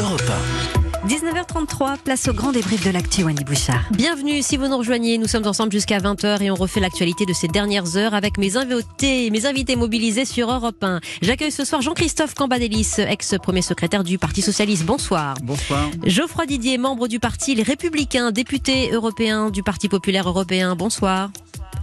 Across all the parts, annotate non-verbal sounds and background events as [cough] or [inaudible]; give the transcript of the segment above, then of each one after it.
Europe 19h33, place au grand débrief de l'actu, Wani Bouchard. Bienvenue si vous nous rejoignez. Nous sommes ensemble jusqu'à 20h et on refait l'actualité de ces dernières heures avec mes invités, mes invités mobilisés sur Europe 1. J'accueille ce soir Jean-Christophe Cambadélis, ex-premier secrétaire du Parti Socialiste. Bonsoir. Bonsoir. Geoffroy Didier, membre du Parti Les Républicains, député européen du Parti Populaire Européen. Bonsoir.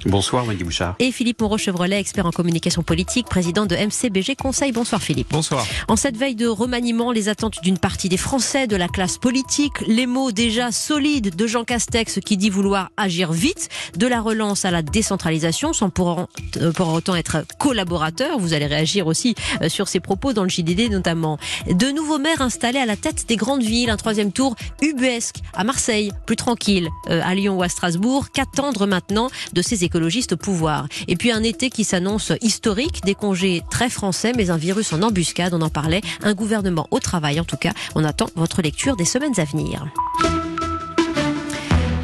Bonsoir, Wendy Bouchard. Et Philippe Moreau-Chevrolet, expert en communication politique, président de MCBG Conseil. Bonsoir Philippe. Bonsoir. En cette veille de remaniement, les attentes d'une partie des Français, de la classe politique, les mots déjà solides de Jean Castex qui dit vouloir agir vite, de la relance à la décentralisation sans pour, euh, pour autant être collaborateur. Vous allez réagir aussi euh, sur ces propos dans le JDD notamment. De nouveaux maires installés à la tête des grandes villes, un troisième tour ubuesque à Marseille, plus tranquille, euh, à Lyon ou à Strasbourg. Qu'attendre maintenant de ces écologistes au pouvoir. Et puis un été qui s'annonce historique, des congés très français, mais un virus en embuscade, on en parlait, un gouvernement au travail en tout cas. On attend votre lecture des semaines à venir.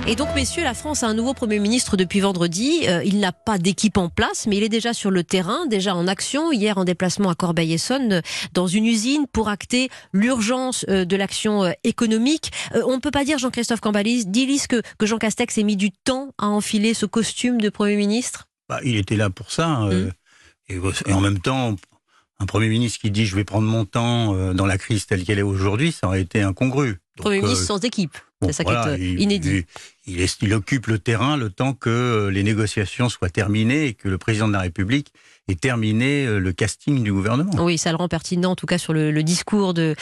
Et donc, messieurs, la France a un nouveau Premier ministre depuis vendredi. Euh, il n'a pas d'équipe en place, mais il est déjà sur le terrain, déjà en action. Hier, en déplacement à Corbeil-Essonne, dans une usine pour acter l'urgence euh, de l'action euh, économique. Euh, on ne peut pas dire, Jean-Christophe Cambalis, dilis que, que Jean Castex ait mis du temps à enfiler ce costume de Premier ministre? Bah, il était là pour ça. euh, et, et en même temps, un Premier ministre qui dit je vais prendre mon temps dans la crise telle qu'elle est aujourd'hui, ça aurait été incongru. Donc, Premier euh, ministre sans équipe. bon, C'est ça voilà, qui est inédit. Il, il est- il occupe le terrain le temps que euh, les négociations soient terminées et que le président de la République ait terminé euh, le casting du gouvernement. Oui, ça le rend pertinent, en tout cas, sur le, le discours de,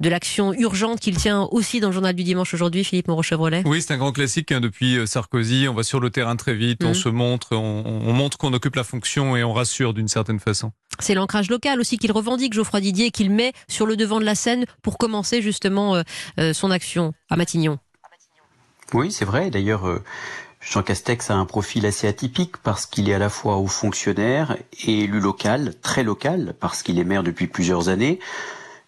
de l'action urgente qu'il tient aussi dans le journal du dimanche aujourd'hui, Philippe Moreau-Chevrolet. Oui, c'est un grand classique hein, depuis euh, Sarkozy. On va sur le terrain très vite, on se montre, on, on montre qu'on occupe la fonction et on rassure d'une certaine façon. C'est l'ancrage local aussi qu'il revendique, Geoffroy Didier, qu'il met sur le devant de la scène pour commencer justement euh, euh, son action à Matignon. Oui, c'est vrai. D'ailleurs, euh, Jean Castex a un profil assez atypique parce qu'il est à la fois haut fonctionnaire et élu local, très local, parce qu'il est maire depuis plusieurs années.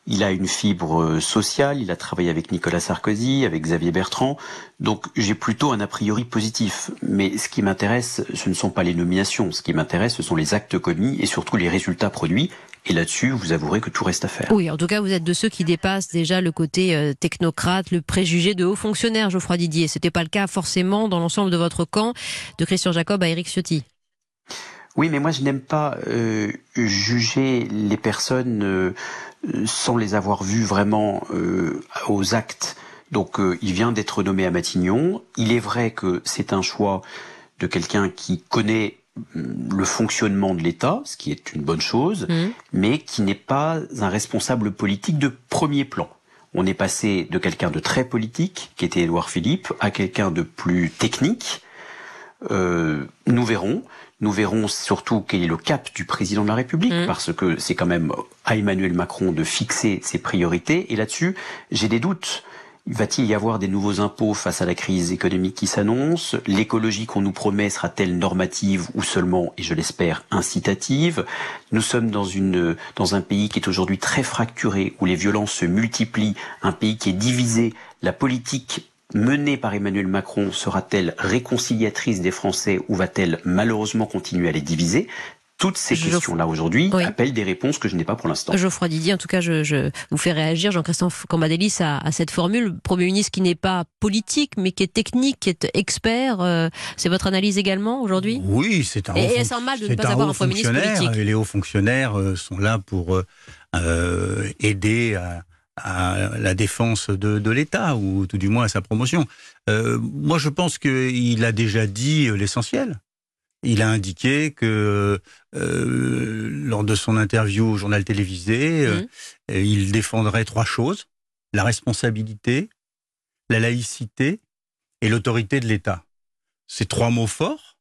Il a une fibre euh, sociale, il a travaillé avec Nicolas Sarkozy, avec Xavier Bertrand, donc j'ai plutôt un a priori positif. Mais ce qui m'intéresse, ce ne sont pas les nominations, ce qui m'intéresse, ce sont les actes commis et surtout les résultats produits. Et là-dessus, vous avouerez que tout reste à faire. Oui, en tout cas, vous êtes de ceux qui dépassent déjà le côté euh, technocrate, le préjugé de haut fonctionnaire, Geoffroy Didier. C'était pas le cas forcément dans l'ensemble de votre camp, de Christian Jacob à Éric Ciotti. Oui, mais moi je n'aime pas euh, juger les personnes euh, sans les avoir vues vraiment euh, aux actes. Donc euh, il vient d'être nommé à Matignon. Il est vrai que c'est un choix de quelqu'un qui connaît le fonctionnement de l'État, ce qui est une bonne chose, Mhm. mais qui n'est pas un responsable politique de premier plan. On est passé de quelqu'un de très politique, qui était Édouard Philippe, à quelqu'un de plus technique. Euh, nous verrons. Nous verrons surtout quel est le cap du président de la République, Mhm. parce que c'est quand même à Emmanuel Macron de fixer ses priorités. Et là-dessus, j'ai des doutes. Va-t-il y avoir des nouveaux impôts face à la crise économique qui s'annonce? L'écologie qu'on nous promet sera-t-elle normative ou seulement, et je l'espère, incitative? Nous sommes dans, dans un pays qui est aujourd'hui très fracturé, où les violences se multiplient, un pays qui est divisé. La politique menée par Emmanuel Macron sera-t-elle réconciliatrice des Français ou va-t-elle malheureusement continuer à les diviser? Toutes ces questions-là aujourd'hui Oui. appellent des réponses que je n'ai pas pour l'instant. Geoffroy Didier, en tout cas, je, je vous fais réagir, Jean-Christophe Cambadélis, à, à cette formule. Premier ministre qui n'est pas politique, mais qui est technique, qui est expert. euh, c'est votre analyse également aujourd'hui Oui, c'est un Et- haut et un mal de ne pas avoir un Premier ministre politique. Et les hauts fonctionnaires euh, sont là pour euh, aider à, à la défense de, de l'État, ou tout du moins à sa promotion. Euh, moi, je pense qu'il a déjà dit l'essentiel. Il a indiqué que euh, lors de son interview au journal télévisé, euh, Mhm. euh, il défendrait trois choses la responsabilité, la laïcité et l'autorité de l'État. Ces trois mots forts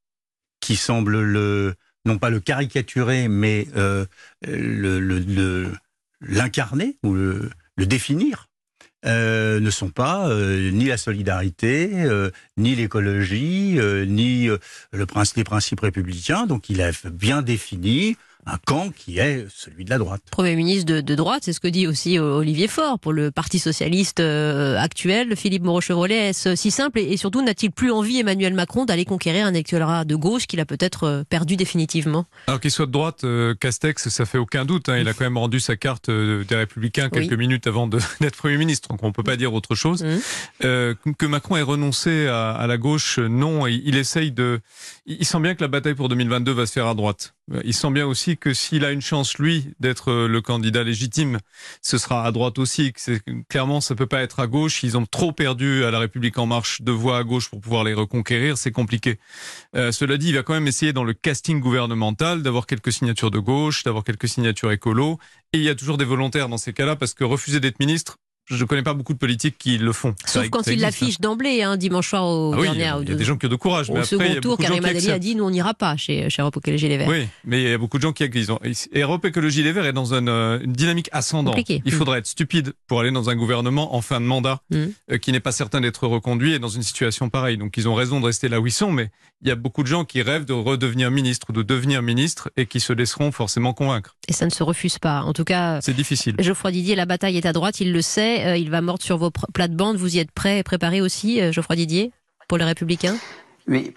qui semblent le non pas le caricaturer, mais euh, le- le- le- l'incarner ou le définir, euh, ne sont pas euh, ni la solidarité, euh, ni l'écologie, ni le principe, les principes républicains. Donc il a bien défini un camp qui est celui de la droite. Premier ministre de, de droite, c'est ce que dit aussi Olivier Faure pour le Parti socialiste euh, actuel. Philippe Moreau-Chevrolet, est-ce si simple et, surtout n'a-t-il plus envie Emmanuel Macron d'aller conquérir un électorat de gauche qu'il a peut-être euh, perdu définitivement? Alors qu'il soit de droite, euh, Castex, ça fait aucun doute. Hein. il a quand même rendu sa carte des Républicains quelques minutes avant [laughs] d'être Premier ministre, donc on peut pas dire autre chose. Mmh. que Macron ait renoncé à, à la gauche, non. Il, il essaye de. Il sent bien que la bataille pour 2022 va se faire à droite. Il sent bien aussi que s'il a une chance, lui, d'être euh, le candidat légitime, ce sera à droite aussi. Clairement, ça peut pas être à gauche. Ils ont trop perdu à la République en marche de voix à gauche pour pouvoir les reconquérir. C'est compliqué. Euh, cela dit, il va quand même essayer dans le casting gouvernemental d'avoir quelques signatures de gauche, d'avoir quelques signatures écolo. Et il y a toujours des volontaires dans ces cas-là parce que refuser d'être ministre, je ne connais pas beaucoup de politiques qui le font. Sauf quand ils l'affichent hein. d'emblée, hein, dimanche soir au ah oui, Il y, a des gens qui ont de courage. Au mais second après, tour, Karim Adeli a dit nous on n'ira pas chez, chez Europe Écologie Les Verts. Oui, mais il y a beaucoup de gens qui, ont. Europe Écologie Les Verts est dans une, euh, une dynamique ascendante. Il mm. faudrait être stupide pour aller dans un gouvernement en fin de mandat mm. euh, qui n'est pas certain d'être reconduit et dans une situation pareille. Donc ils ont raison de rester là où ils sont, mais il y a beaucoup de gens qui rêvent de redevenir ministre, de devenir ministre et qui se laisseront forcément convaincre. Et ça ne se refuse pas. En tout cas, c'est difficile. Geoffroy Didier, la bataille est à droite, il le sait. Euh, il va mordre sur vos plates-bandes. Vous y êtes prêt et préparé aussi, euh, Geoffroy Didier, pour les Républicains? Mais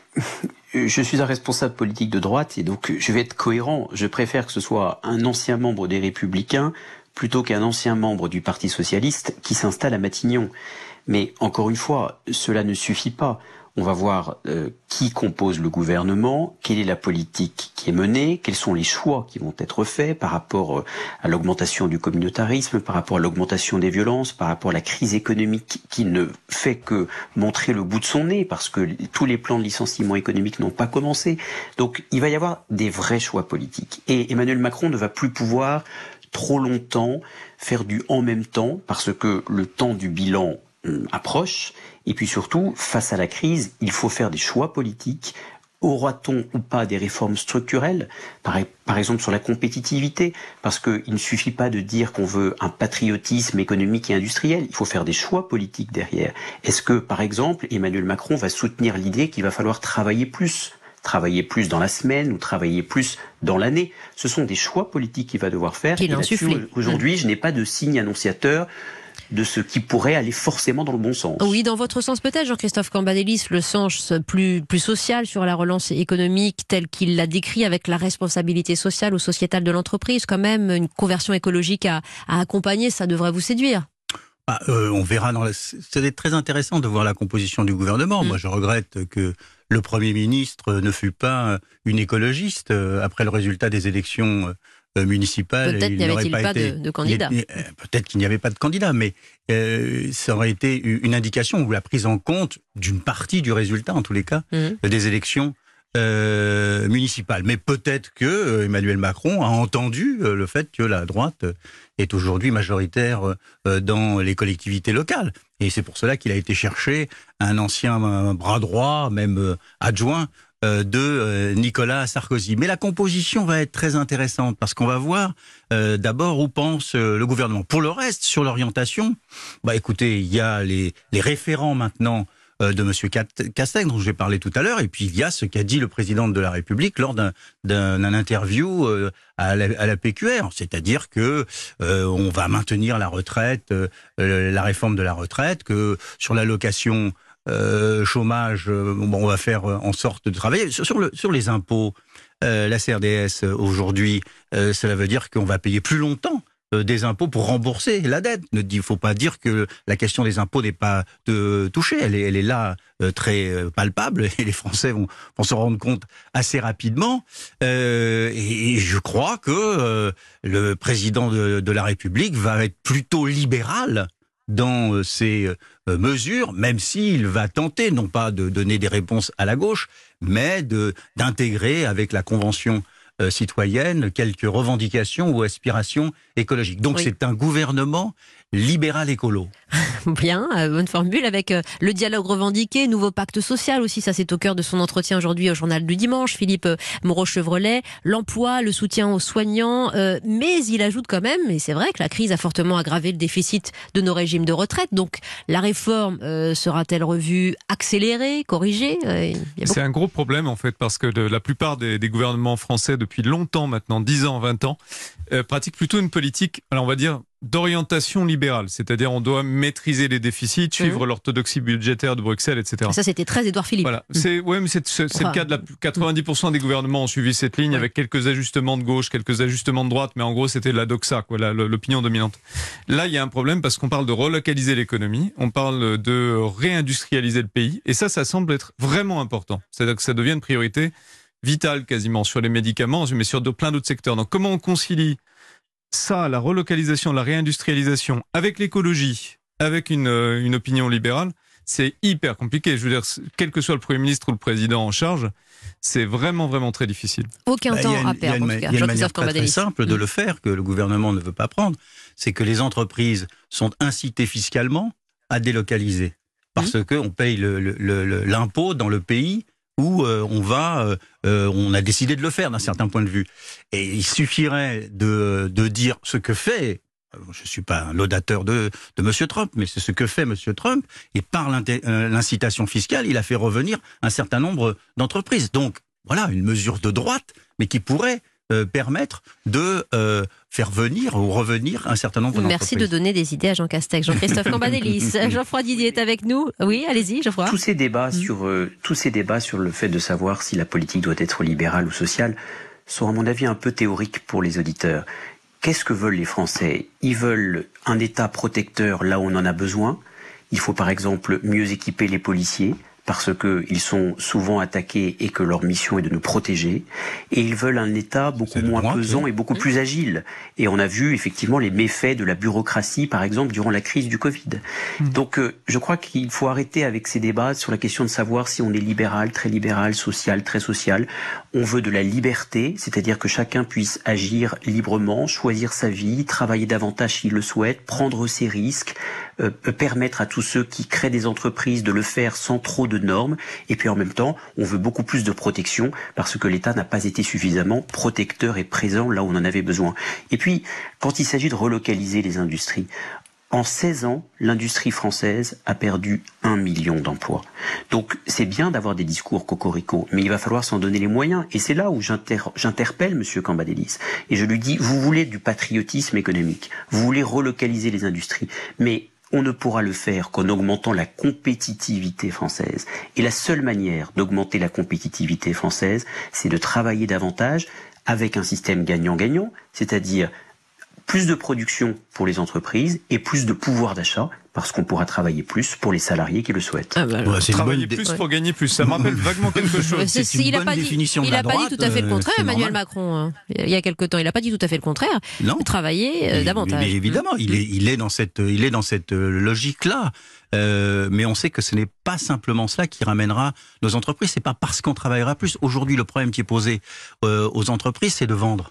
je suis un responsable politique de droite et donc je vais être cohérent. Je préfère que ce soit un ancien membre des Républicains plutôt qu'un ancien membre du Parti socialiste qui s'installe à Matignon. Mais encore une fois, cela ne suffit pas. On va voir euh, qui compose le gouvernement, quelle est la politique qui est menée, quels sont les choix qui vont être faits par rapport euh, à l'augmentation du communautarisme, par rapport à l'augmentation des violences, par rapport à la crise économique qui ne fait que montrer le bout de son nez parce que tous les plans de licenciement économique n'ont pas commencé. Donc il va y avoir des vrais choix politiques. Et Emmanuel Macron ne va plus pouvoir trop longtemps faire du en même temps parce que le temps du bilan approche. Et puis surtout, face à la crise, il faut faire des choix politiques. Aura-t-on ou pas des réformes structurelles, par, par, exemple sur la compétitivité, parce qu'il ne suffit pas de dire qu'on veut un patriotisme économique et industriel, il faut faire des choix politiques derrière. Est-ce que, par exemple, Emmanuel Macron va soutenir l'idée qu'il va falloir travailler plus? Travailler plus dans la semaine ou travailler plus dans l'année? Ce sont des choix politiques qu'il va devoir faire. Aujourd'hui, je n'ai pas de signe annonciateur de ce qui pourrait aller forcément dans le bon sens. Oui, dans votre sens peut-être, Jean-Christophe Cambadélis, le sens plus, plus social sur la relance économique tel qu'il l'a décrit avec la responsabilité sociale ou sociétale de l'entreprise, quand même, une conversion écologique à, accompagner, ça devrait vous séduire ah, euh, on verra dans la... C'est très intéressant de voir la composition du gouvernement. Mm. Moi, je regrette que le Premier ministre ne fut pas une écologiste euh, après le résultat des élections euh, euh, municipal. Peut-être n'y avait-il pas, de, de candidat. Peut-être qu'il n'y avait pas de candidat, mais euh, ça aurait été une indication ou la prise en compte d'une partie du résultat, en tous les cas, mhm. des élections euh, municipales. Mais peut-être que Emmanuel Macron a entendu le fait que la droite est aujourd'hui majoritaire dans les collectivités locales. Et c'est pour cela qu'il a été chercher un ancien bras droit, même adjoint de euh, Nicolas Sarkozy. Mais la composition va être très intéressante parce qu'on va voir euh, d'abord où pense le gouvernement. Pour le reste, sur l'orientation, bah écoutez, il y a les, référents maintenant de M. Castex, dont j'ai parlé tout à l'heure, et puis il y a ce qu'a dit le président de la République lors d'un interview à la, à la PQR, c'est-à-dire que on va maintenir la retraite, la réforme de la retraite, que sur l'allocation euh, chômage, euh, bon, on va faire euh, en sorte de travailler. Sur, le, sur les impôts, la CRDS aujourd'hui, cela veut dire qu'on va payer plus longtemps des impôts pour rembourser la dette. Il ne faut pas dire que la question des impôts n'est pas de toucher. Elle est, elle est là très palpable et les Français vont, vont se rendre compte assez rapidement. Euh, et, je crois que le président de, de, la République va être plutôt libéral dans ces euh, mesures, même s'il va tenter, non pas de donner des réponses à la gauche, mais d'intégrer avec la Convention euh, citoyenne quelques revendications ou aspirations écologiques. Donc c'est un gouvernement libéral écolo. [laughs] Bien, euh, bonne formule avec euh, le dialogue revendiqué, nouveau pacte social aussi, ça c'est au cœur de son entretien aujourd'hui au journal du dimanche, Philippe euh, Moreau-Chevrolet, l'emploi, le soutien aux soignants, mais il ajoute quand même, et c'est vrai que la crise a fortement aggravé le déficit de nos régimes de retraite, donc la réforme sera-t-elle revue, accélérée, corrigée C'est un gros problème en fait, parce que de, la plupart des, des, gouvernements français depuis longtemps maintenant, 10 ans, 20 ans, pratiquent plutôt une politique, alors on va dire, d'orientation libérale, c'est-à-dire on doit maîtriser les déficits, suivre mmh. l'orthodoxie budgétaire de Bruxelles, etc. ça, c'était très Édouard Philippe. Voilà, mmh. c'est ouais, mais c'est le cas de la 90% des gouvernements ont suivi cette ligne avec quelques ajustements de gauche, quelques ajustements de droite, mais en gros c'était la doxa, quoi, l'opinion dominante. Là, il y a un problème parce qu'on parle de relocaliser l'économie, on parle de réindustrialiser le pays, et ça, ça semble être vraiment important. C'est-à-dire que ça devient une priorité vitale quasiment sur les médicaments, mais sur de, plein d'autres secteurs. Donc, comment on concilie ça, la relocalisation, la réindustrialisation, avec l'écologie, avec une, euh, une opinion libérale, c'est hyper compliqué. Je veux dire, quel que soit le Premier ministre ou le Président en charge, c'est vraiment, vraiment très difficile. Aucun bah, temps à perdre. Il y a une, manière très, simple de mm. le faire que le gouvernement ne veut pas prendre. C'est que les entreprises sont incitées fiscalement à délocaliser. Parce mm. qu'on paye l'impôt dans le pays où euh, on va, euh, euh, on a décidé de le faire d'un certain point de vue. Et il suffirait de, de dire ce que fait. Je ne suis pas laudateur de, de M. Trump, mais c'est ce que fait M. Trump. Et par l'incitation fiscale, il a fait revenir un certain nombre d'entreprises. Donc, voilà, une mesure de droite, mais qui pourrait euh, permettre de euh, faire venir ou revenir un certain nombre d'entreprises. Merci de donner des idées à Jean Castex. Jean-Christophe [laughs] Cambadélis, Geoffroy Didier est avec nous. Oui, allez-y, Geoffroy. Tous ces débats mm. sur euh, tous ces débats sur le fait de savoir si la politique doit être libérale ou sociale sont à mon avis un peu théoriques pour les auditeurs. Qu'est-ce que veulent les Français? Ils veulent un État protecteur là où on en a besoin. Il faut par exemple mieux équiper les policiers, parce qu'ils sont souvent attaqués et que leur mission est de nous protéger. Et ils veulent un État beaucoup moins pesant et beaucoup plus agile. Et on a vu effectivement les méfaits de la bureaucratie, par exemple, durant la crise du Covid. Hmm. Donc euh, je crois qu'il faut arrêter avec ces débats sur la question de savoir si on est libéral, très libéral, social, très social. On veut de la liberté, c'est-à-dire que chacun puisse agir librement, choisir sa vie, travailler davantage s'il le souhaite, prendre ses risques, euh, permettre à tous ceux qui créent des entreprises de le faire sans trop de normes. Et puis en même temps, on veut beaucoup plus de protection parce que l'État n'a pas été suffisamment protecteur et présent là où on en avait besoin. Et puis, quand il s'agit de relocaliser les industries, en 16 ans, l'industrie française a perdu un million d'emplois. Donc c'est bien d'avoir des discours cocorico, mais il va falloir s'en donner les moyens. Et c'est là où j'interpelle M. Cambadélis. Et je lui dis, vous voulez du patriotisme économique, vous voulez relocaliser les industries, mais on ne pourra le faire qu'en augmentant la compétitivité française. Et la seule manière d'augmenter la compétitivité française, c'est de travailler davantage avec un système gagnant-gagnant, c'est-à-dire plus de production pour les entreprises et plus de pouvoir d'achat parce qu'on pourra travailler plus pour les salariés qui le souhaitent. Ah bah, travailler plus pour gagner plus, ça me rappelle vaguement quelque [laughs] chose. C'est une il bonne pas définition dit, Il n'a pas dit tout à fait le euh, contraire, Emmanuel Macron. Hein. Il y a quelque temps, il n'a pas dit tout à fait le contraire. Non. Travailler euh, davantage. Mais évidemment, il est, il est dans cette, il est dans cette euh, logique-là. mais on sait que ce n'est pas simplement cela qui ramènera nos entreprises. C'est pas parce qu'on travaillera plus. Aujourd'hui, le problème qui est posé aux entreprises, c'est de vendre.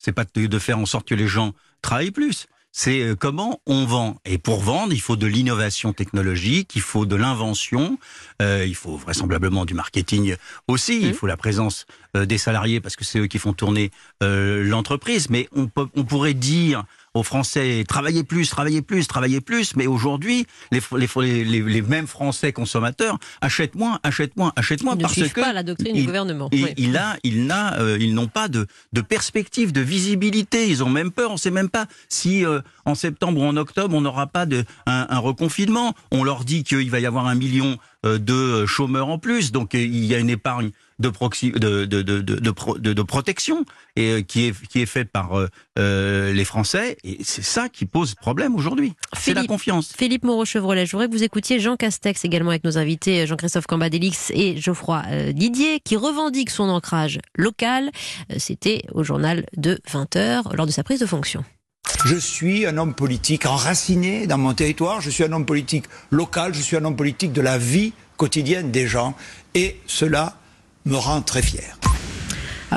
C'est pas de faire en sorte que les gens travaillent plus c'est euh, comment on vend. Et pour vendre, il faut de l'innovation technologique, il faut de l'invention, euh, il faut vraisemblablement du marketing aussi, il mmh. faut la présence euh, des salariés parce que c'est eux qui font tourner l'entreprise. Mais on, peut, on pourrait dire aux Français travaillez plus, travaillez plus, travaillez plus. Mais aujourd'hui, les, les, les, mêmes Français consommateurs achètent moins, achètent moins, achètent moins parce que pas la doctrine du gouvernement. Il, a, il n'a, euh, ils n'ont pas de, de perspective, de visibilité. Ils ont même peur. On ne sait même pas si euh, en septembre ou en octobre on n'aura pas de un, un, reconfinement. On leur dit qu'il va y avoir un million de chômeurs en plus, donc il y a une épargne de, proxy, de, de, de, protection et euh, qui est qui est faite par euh, euh, les Français et c'est ça qui pose problème aujourd'hui. C'est la confiance. Philippe Moreau-Chevrolet, je voudrais que vous écoutiez Jean Castex également avec nos invités Jean-Christophe Cambadélix et Geoffroy Didier qui revendique son ancrage local. C'était au journal de 20h lors de sa prise de fonction. Je suis un homme politique enraciné dans mon territoire, je suis un homme politique local, je suis un homme politique de la vie quotidienne des gens et cela me rend très fier.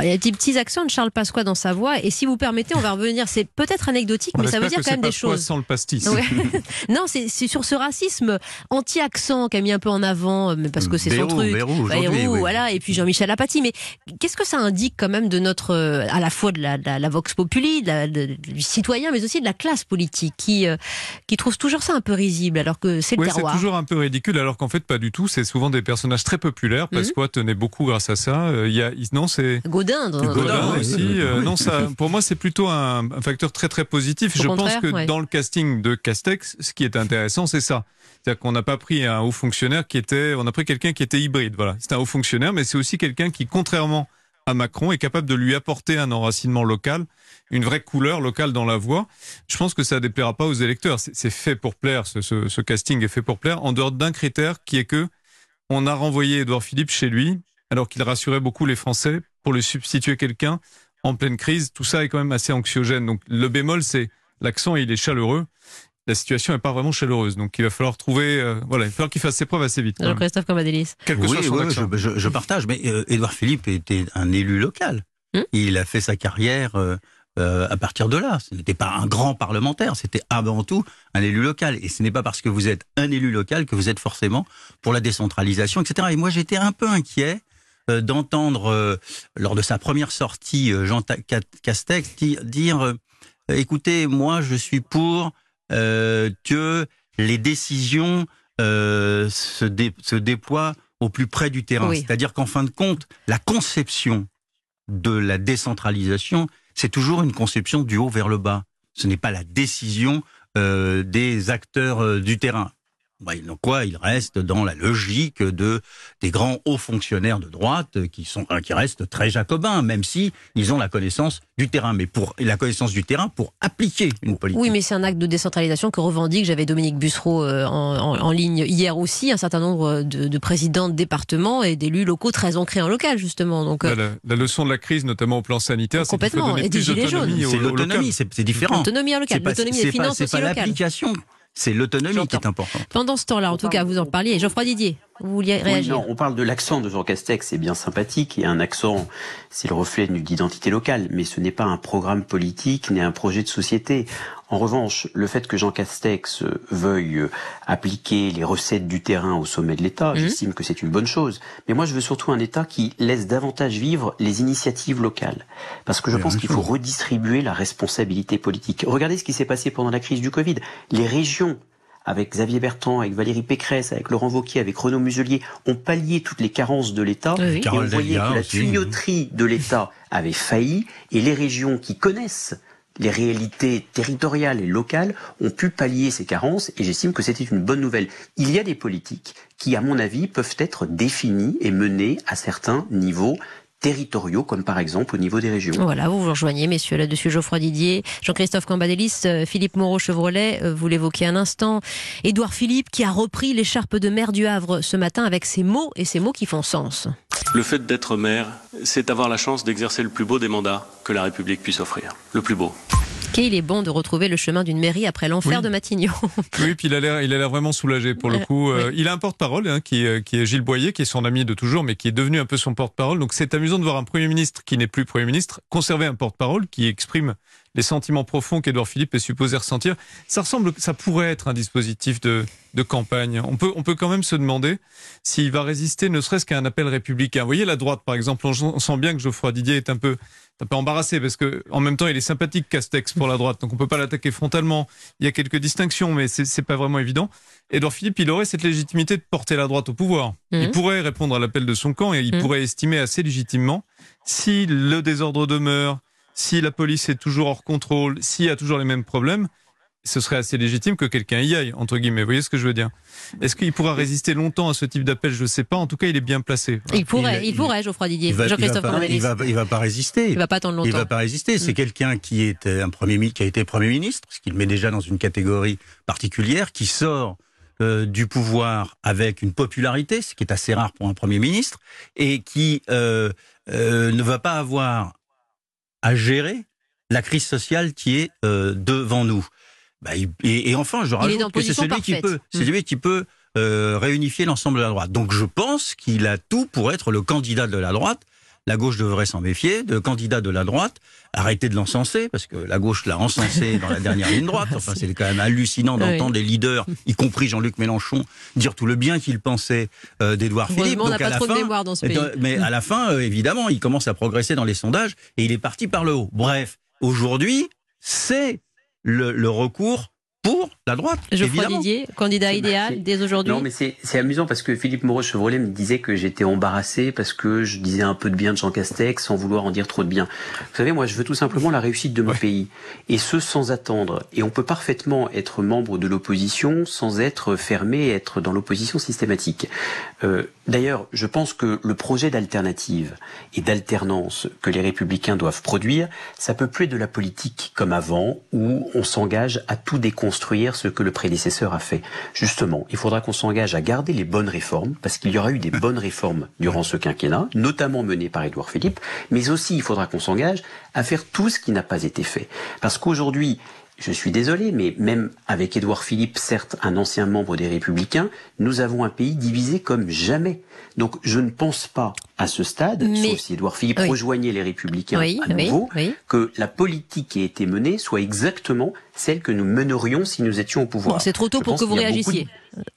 Il y a des petits accents de Charles Pasqua dans sa voix, et si vous permettez, on va revenir. C'est peut-être anecdotique, mais ça veut dire quand même des choses. sans le pastis. [laughs] non, c'est sur ce racisme anti-accent qu'a mis un peu en avant, mais parce que c'est son truc. voilà. Et puis Jean-Michel Apathy. Mais qu'est-ce que ça indique quand même de notre, euh, à la fois de la, vox populi, du citoyen, mais aussi de la classe politique, qui euh, qui trouve toujours ça un peu risible, alors que c'est le terroir. C'est toujours un peu ridicule, alors qu'en fait pas du tout. C'est souvent des personnages très populaires. Mhm. Pasqua tenait beaucoup grâce à ça. Euh, y a, non, c'est Godin. Godin aussi. non, ça, pour moi, c'est plutôt un, facteur très très positif. Je pense que dans le casting de Castex, ce qui est intéressant, c'est ça. C'est-à-dire qu'on n'a pas pris un haut fonctionnaire qui était, on a pris quelqu'un qui était hybride. Voilà, c'est un haut fonctionnaire, mais c'est aussi quelqu'un qui, contrairement à Macron, est capable de lui apporter un enracinement local, une vraie couleur locale dans la voix. Je pense que ça ne déplaira pas aux électeurs. C'est fait pour plaire. Ce, ce, casting est fait pour plaire. En dehors d'un critère qui est que on a renvoyé Édouard Philippe chez lui, alors qu'il rassurait beaucoup les Français pour lui substituer quelqu'un en pleine crise. Tout ça est quand même assez anxiogène. Donc le bémol, c'est l'accent, il est chaleureux la situation n'est pas vraiment chaleureuse. Donc il va falloir trouver, euh, voilà, il va falloir qu'il fasse ses preuves assez vite. Alors Christophe Cambadélis. Quelque oui, je, je, partage, mais euh, Édouard Philippe était un élu local. Hmm il a fait sa carrière euh, à partir de là. Ce n'était pas un grand parlementaire, c'était avant tout un élu local. Et ce n'est pas parce que vous êtes un élu local que vous êtes forcément pour la décentralisation, etc. Et moi j'étais un peu inquiet d'entendre, lors de sa première sortie, Jean Castex dire, écoutez, moi je suis pour euh, que les décisions euh, se, se, déploient au plus près du terrain. C'est-à-dire qu'en fin de compte, la conception de la décentralisation, c'est toujours une conception du haut vers le bas. Ce n'est pas la décision euh, des acteurs du terrain. Bah, donc quoi, il reste dans la logique de des grands hauts fonctionnaires de droite qui sont qui restent très jacobins, même si ils ont la connaissance du terrain, mais pour la connaissance du terrain pour appliquer une politique. Oui, mais c'est un acte de décentralisation que revendique. J'avais Dominique Bussereau euh, en, ligne hier aussi, un certain nombre de, présidents de départements et d'élus locaux très ancrés en local justement. Donc euh, la, leçon de la crise, notamment au plan sanitaire, c'est qu'il faut donner plus d'autonomie. C'est l'autonomie, c'est différent. L'autonomie locale, l'autonomie des finances aussi locales. C'est pas l'application c'est l'autonomie qui est importante. Pendant ce temps-là, en tout cas, vous en parliez. Geoffroy Didier, vous vouliez réagir non, On parle de l'accent de Jean Castex, c'est bien sympathique, et un accent, c'est le reflet d'une identité locale, mais ce n'est pas un programme politique, ni un projet de société. En revanche, le fait que Jean Castex veuille appliquer les recettes du terrain au sommet de l'État, mmh. j'estime que c'est une bonne chose. Mais moi, je veux surtout un État qui laisse davantage vivre les initiatives locales. Parce que je pense qu'il faut redistribuer la responsabilité politique. Regardez ce qui s'est passé pendant la crise du Covid. Les régions avec Xavier Bertrand, avec Valérie Pécresse, avec Laurent Wauquiez, avec Renaud Muselier, ont pallié toutes les carences de l'État. Et on voyait que la tuyauterie de l'État avait failli et les régions qui connaissent les réalités territoriales et locales ont pu pallier ces carences et j'estime que c'était une bonne nouvelle. Il y a des politiques qui, à mon avis, peuvent être définies et menées à certains niveaux territoriaux, comme par exemple au niveau des régions. Voilà, vous vous rejoignez, messieurs, là-dessus, Geoffroy Didier, Jean-Christophe Cambadélis, euh, Philippe Moreau-Chevrolet, euh, vous l'évoquez un instant, Édouard Philippe qui a repris l'écharpe de maire du Havre ce matin avec ces mots et ces mots qui font sens. Le fait d'être maire, c'est avoir la chance d'exercer le plus beau des mandats que la République puisse offrir. Le plus beau il est bon de retrouver le chemin d'une mairie après l'enfer de Matignon. [laughs] oui, puis il a l'air, il a l'air vraiment soulagé pour le coup. Euh, il a un porte-parole hein, qui, qui, est Gilles Boyer, qui est son ami de toujours, mais qui est devenu un peu son porte-parole. Donc c'est amusant de voir un Premier ministre qui n'est plus Premier ministre conserver un porte-parole qui exprime les sentiments profonds qu'Edouard Philippe est supposé ressentir. Ça ressemble, ça pourrait être un dispositif de, de campagne. On peut, on peut quand même se demander s'il va résister, ne serait-ce qu'à un appel républicain. Vous voyez, la droite, par exemple, on sent bien que Geoffroy Didier est un peu un peu embarrassé parce que en même temps il est sympathique Castex pour la droite donc on peut pas l'attaquer frontalement il y a quelques distinctions mais c'est pas vraiment évident Edouard Philippe il aurait cette légitimité de porter la droite au pouvoir il mhm. pourrait répondre à l'appel de son camp et il mhm. pourrait estimer assez légitimement si le désordre demeure si la police est toujours hors contrôle s'il y a toujours les mêmes problèmes ce serait assez légitime que quelqu'un y aille, entre guillemets. Vous voyez ce que je veux dire? Est-ce qu'il pourra résister longtemps à ce type d'appel? Je ne sais pas. En tout cas, il est bien placé. Il pourrait, il, pourrait, Geoffroy Didier. Il va, il va, il va, pas résister. Il va pas attendre longtemps. Il va pas résister. C'est mm. quelqu'un qui est un premier, qui a été premier ministre, ce qui le met déjà dans une catégorie particulière, qui sort euh, du pouvoir avec une popularité, ce qui est assez rare pour un premier ministre, et qui euh, euh, ne va pas avoir à gérer la crise sociale qui est devant nous. Bah, et, enfin, je rajoute que c'est celui, qui peut, c'est celui qui peut réunifier l'ensemble de la droite. Donc je pense qu'il a tout pour être le candidat de la droite la gauche devrait s'en méfier, de candidats de la droite, arrêter de l'encenser, parce que la gauche l'a encensé dans la dernière ligne droite. [laughs] Enfin, c'est quand même hallucinant d'entendre des leaders, [laughs] y compris Jean-Luc Mélenchon, dire tout le bien qu'il pensait euh, d'Edouard Philippe. On n'a pas trop de mémoire dans ce pays. Mais à la fin, euh, évidemment, il commence à progresser dans les sondages et il est parti par le haut. Bref, aujourd'hui, c'est le recours pour la droite. Geoffroy Didier, candidat idéal dès aujourd'hui. Non, mais c'est amusant parce que Philippe Moreau-Chevrolet me disait que j'étais embarrassé parce que je disais un peu de bien de Jean Castex sans vouloir en dire trop de bien. Vous savez, moi, je veux tout simplement la réussite de mon pays. Et ce, sans attendre. Et on peut parfaitement être membre de l'opposition sans être fermé, être dans l'opposition systématique. Euh, D'ailleurs, je pense que le projet d'alternative et d'alternance que les républicains doivent produire, ça peut plus être de la politique comme avant, où on s'engage à tout déconstruire ce que le prédécesseur a fait. Justement, il faudra qu'on s'engage à garder les bonnes réformes, parce qu'il y aura eu des bonnes réformes durant ce quinquennat, notamment menées par Édouard Philippe, mais aussi il faudra qu'on s'engage à faire tout ce qui n'a pas été fait. Parce qu'aujourd'hui, je suis désolé, mais même avec Édouard Philippe, certes un ancien membre des Républicains, nous avons un pays divisé comme jamais. Donc je ne pense pas à ce stade, sauf si Édouard Philippe rejoignait les Républicains à nouveau, que la politique qui a été menée soit exactement celle que nous menerions si nous étions au pouvoir. c'est trop tôt pour que vous réagissiez.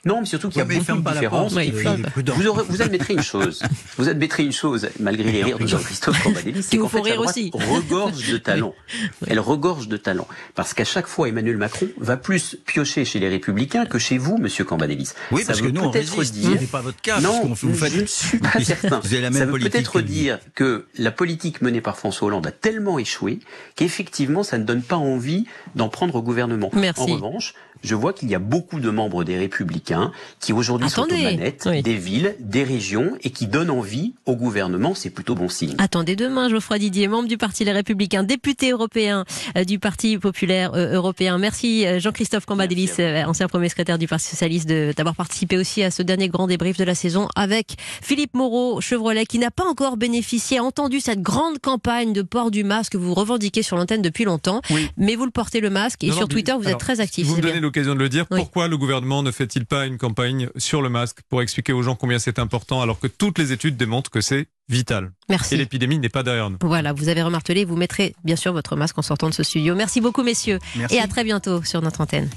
Non, mais surtout qu'il y a beaucoup de différences. Vous, vous, admettrez une chose. Vous admettrez une chose, malgré les rires de Jean-Christophe Cambadélis, [laughs] c'est qu'en fait, la droite aussi. regorge de talent. [laughs] Elle regorge de talent. Parce qu'à chaque fois, Emmanuel Macron va plus piocher chez les Républicains que chez vous, Monsieur Cambadélis. Oui, parce que nous, on résiste. Dire... pas votre cas. Non, vous faites... je ne suis pas [laughs] certain. Vous avez la même ça veut peut-être dire que la politique menée par François Hollande a tellement échoué qu'effectivement, ça ne donne pas envie d'en prendre au gouvernement. Merci. En revanche, je vois qu'il y a beaucoup de membres des Républicains qui aujourd'hui sont aux manettes des villes, des régions et qui donnent envie au gouvernement. C'est plutôt bon signe. Attendez demain, Geoffroy Didier, membre du Parti Les Républicains, député européen euh, du Parti populaire euh, européen. Merci euh, Jean-Christophe Cambadélis, ancien premier secrétaire du Parti socialiste, d'avoir participé aussi à ce dernier grand débrief de la saison avec Philippe Moreau, Chevrolet, qui n'a pas encore bénéficié, entendu cette grande campagne de port du masque que vous revendiquez sur l'antenne depuis longtemps. Mais vous le portez le masque et sur Twitter, vous êtes très actif l'occasion de le dire. Pourquoi le gouvernement ne fait-il pas une campagne sur le masque pour expliquer aux gens combien c'est important alors que toutes les études démontrent que c'est vital Merci. Et l'épidémie n'est pas derrière nous. Voilà, vous avez remarqué, vous mettrez bien sûr votre masque en sortant de ce studio. Merci beaucoup messieurs Merci. et à très bientôt sur notre antenne.